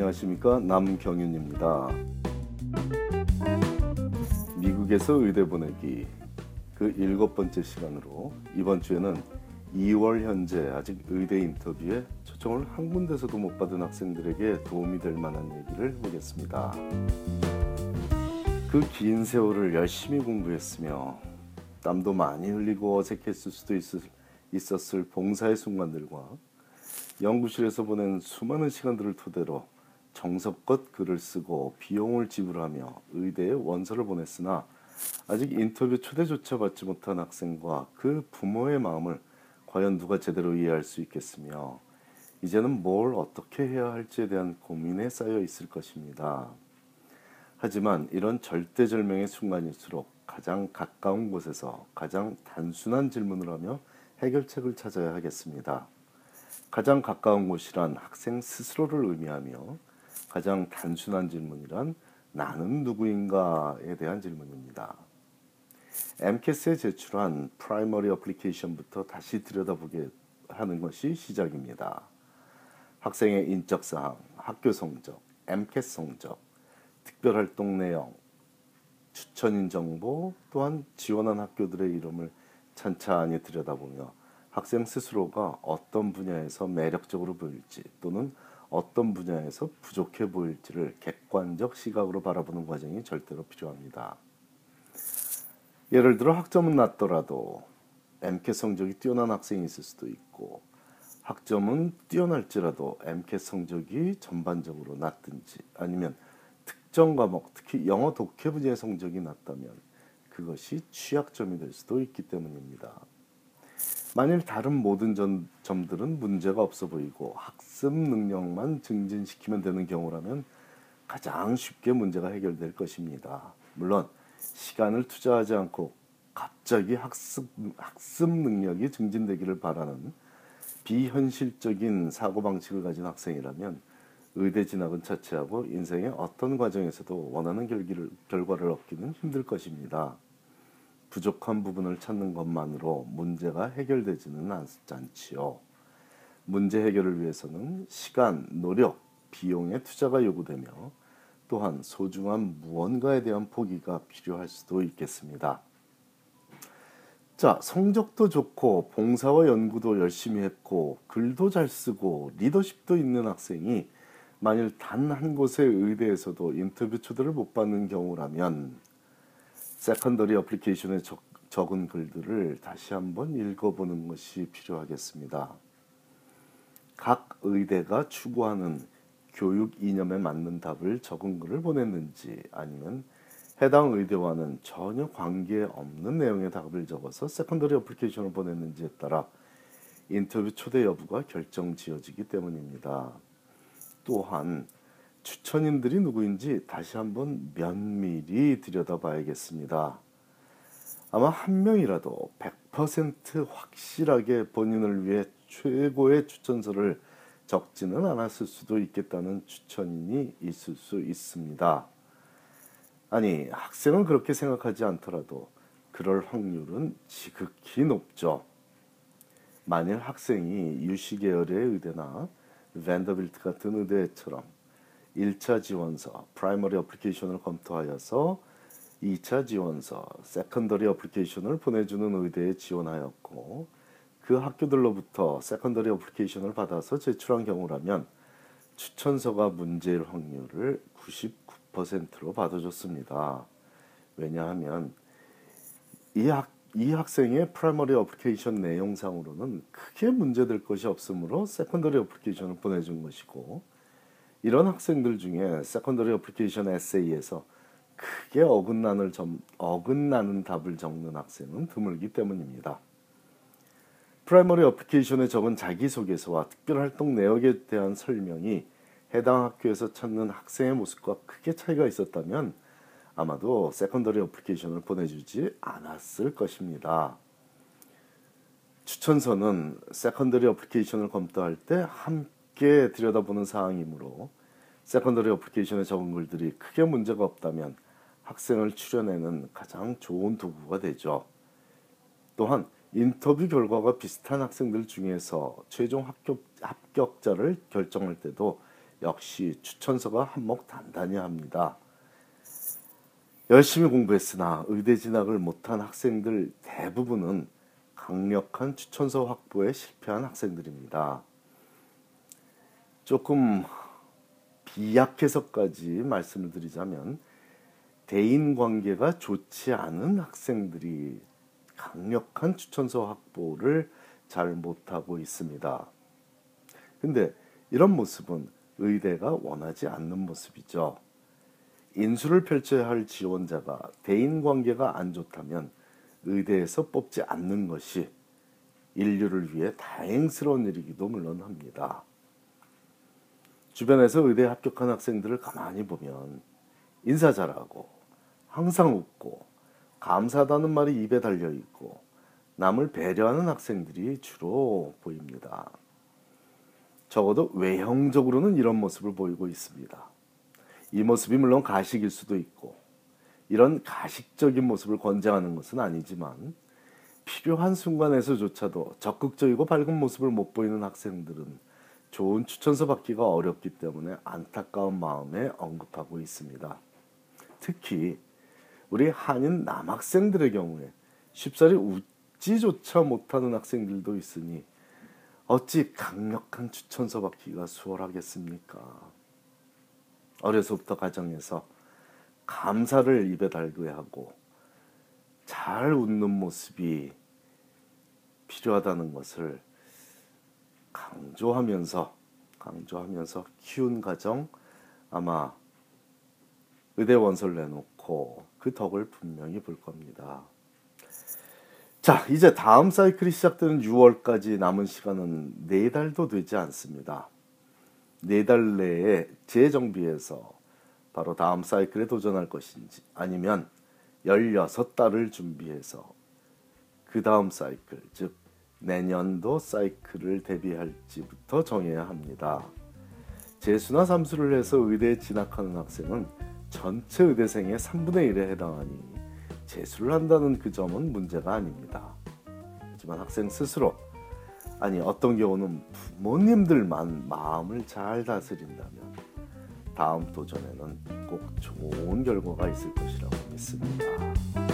안녕하십니까 남경윤입니다. 미국에서 의대 보내기 그 일곱 번째 시간으로 이번 주에는 2월 현재 아직 의대 인터뷰에 초청을 한 군데서도 못 받은 학생들에게 도움이 될 만한 얘기를 해보겠습니다. 그 긴 세월을 열심히 공부했으며 땀도 많이 흘리고 어색했을 수도 있을, 있었을 봉사의 순간들과 연구실에서 보낸 수많은 시간들을 토대로 정석껏 글을 쓰고 비용을 지불하며 의대에 원서를 보냈으나 아직 인터뷰 초대조차 받지 못한 학생과 그 부모의 마음을 과연 누가 제대로 이해할 수 있겠으며 이제는 뭘 어떻게 해야 할지에 대한 고민에 쌓여 있을 것입니다. 하지만 이런 절대절명의 순간일수록 가장 가까운 곳에서 가장 단순한 질문을 하며 해결책을 찾아야 하겠습니다. 가장 가까운 곳이란 학생 스스로를 의미하며 가장 단순한 질문이란 나는 누구인가에 대한 질문입니다. MCAS에 제출한 프라이머리 어플리케이션부터 다시 들여다보게 하는 것이 시작입니다. 학생의 인적 사항, 학교 성적, MCAT 성적, 특별활동 내용, 추천인 정보, 또한 지원한 학교들의 이름을 찬찬히 들여다보며 학생 스스로가 어떤 분야에서 매력적으로 보일지 또는 어떤 분야에서 부족해 보일지를 객관적 시각으로 바라보는 과정이 절대로 필요합니다. 예를 들어 학점은 낮더라도 MCAT 성적이 뛰어난 학생이 있을 수도 있고 학점은 뛰어날지라도 MCAT 성적이 전반적으로 낮든지 아니면 특정 과목 특히 영어 독해 분야의 성적이 낮다면 그것이 취약점이 될 수도 있기 때문입니다. 만일 다른 모든 점, 점들은 문제가 없어 보이고 학습 능력만 증진시키면 되는 경우라면 가장 쉽게 문제가 해결될 것입니다. 물론 시간을 투자하지 않고 갑자기 학습, 학습 능력이 증진되기를 바라는 비현실적인 사고방식을 가진 학생이라면 의대 진학은 자체하고 인생의 어떤 과정에서도 원하는 결과를 얻기는 힘들 것입니다. 부족한 부분을 찾는 것만으로 문제가 해결되지는 않지요. 문제 해결을 위해서는 시간, 노력, 비용의 투자가 요구되며 또한 소중한 무언가에 대한 포기가 필요할 수도 있겠습니다. 자, 성적도 좋고 봉사와 연구도 열심히 했고 글도 잘 쓰고 리더십도 있는 학생이 만일 단 한 곳의 의대에서도 인터뷰 초대를 못 받는 경우라면 secondary application에 적, 적은 글들을 다시 한번 읽어보는 것이 필요하겠습니다. 각 의대가 추구하는 교육 이념에 맞는 답을 적은 글을 보냈는지 아니면 해당 의대와는 전혀 관계없는 내용의 답을 적어서 secondary application을 보냈는지에 따라 인터뷰 초대 여부가 결정 지어지기 때문입니다. 또한 추천인들이 누구인지 다시 한번 면밀히 들여다봐야겠습니다. 아마 한 명이라도 100% 확실하게 본인을 위해 최고의 추천서를 적지는 않았을 수도 있겠다는 추천인이 있을 수 있습니다. 아니, 학생은 그렇게 생각하지 않더라도 그럴 확률은 지극히 높죠. 만일 학생이 UC 계열의 의대나 밴더빌트 같은 의대처럼 1차 지원서, primary application을 검토하여서 2차 지원서, secondary application을 보내주는 의대에 지원하였고 그 학교들로부터 secondary application을 받아서 제출한 경우라면 추천서가 문제일 확률을 99%로 봐도 좋습니다. 왜냐하면 이, 학, 이 학생의 primary application 내용상으로는 크게 문제될 것이 없으므로 secondary application을 보내준 것이고 이런 학생들 중에 secondary application 에세이에서 크게 어긋나는 점, 어긋나는 답을 적는 학생은 드물기 때문입니다. primary application에 적은 자기소개서와 특별활동 내역에 대한 설명이 해당 학교에서 찾는 학생의 모습과 크게 차이가 있었다면 아마도 secondary application을 보내주지 않았을 것입니다. 추천서는 secondary application을 검토할 때 함께 깊게 들여다보는 사항이므로 secondary application에 적은 글들이 크게 문제가 없다면 학생을 추려내는 가장 좋은 도구가 되죠. 또한 인터뷰 결과가 비슷한 학생들 중에서 최종 합격, 합격자를 결정할 때도 역시 추천서가 한몫 단단히 합니다. 열심히 공부했으나 의대 진학을 못한 학생들 대부분은 강력한 추천서 확보에 실패한 학생들입니다. 조금 비약해서까지 말씀을 드리자면 대인 관계가 좋지 않은 학생들이 강력한 추천서 확보를 잘 못하고 있습니다. 근데 이런 모습은 의대가 원하지 않는 모습이죠. 인수를 펼쳐야 할 지원자가 대인 관계가 안 좋다면 의대에서 뽑지 않는 것이 인류를 위해 다행스러운 일이기도 물론 합니다. 주변에서 의대에 합격한 학생들을 가만히 보면 인사 잘하고 항상 웃고 감사하다는 말이 입에 달려 있고 남을 배려하는 학생들이 주로 보입니다. 적어도 외형적으로는 이런 모습을 보이고 있습니다. 이 모습이 물론 가식일 수도 있고 이런 가식적인 모습을 권장하는 것은 아니지만 필요한 순간에서조차도 적극적이고 밝은 모습을 못 보이는 학생들은 좋은 추천서 받기가 어렵기 때문에 안타까운 마음에 언급하고 있습니다. 특히 우리 한인 남학생들의 경우에 쉽사리 웃지조차 못하는 학생들도 있으니 어찌 강력한 추천서 받기가 수월하겠습니까? 어려서부터 가정에서 감사를 입에 달게 하고 잘 웃는 모습이 필요하다는 것을 강조하면서 강조하면서 키운 가정 아마 의대 원서를 내놓고 그 덕을 분명히 볼 겁니다. 자, 이제 다음 사이클이 시작되는 6월까지 남은 시간은 네 달도 되지 않습니다. 네 달 내에 재정비해서 바로 다음 사이클에 도전할 것인지 아니면 16달을 준비해서 그 다음 사이클, 즉 내년도 사이클을 대비할지부터 정해야 합니다. 재수나 삼수를 해서 의대에 진학하는 학생은 전체 의대생의 3분의 1에 해당하니 재수를 한다는 그 점은 문제가 아닙니다. 하지만 학생 스스로 아니 어떤 경우는 부모님들만 마음을 잘 다스린다면 다음 도전에는 꼭 좋은 결과가 있을 것이라고 믿습니다.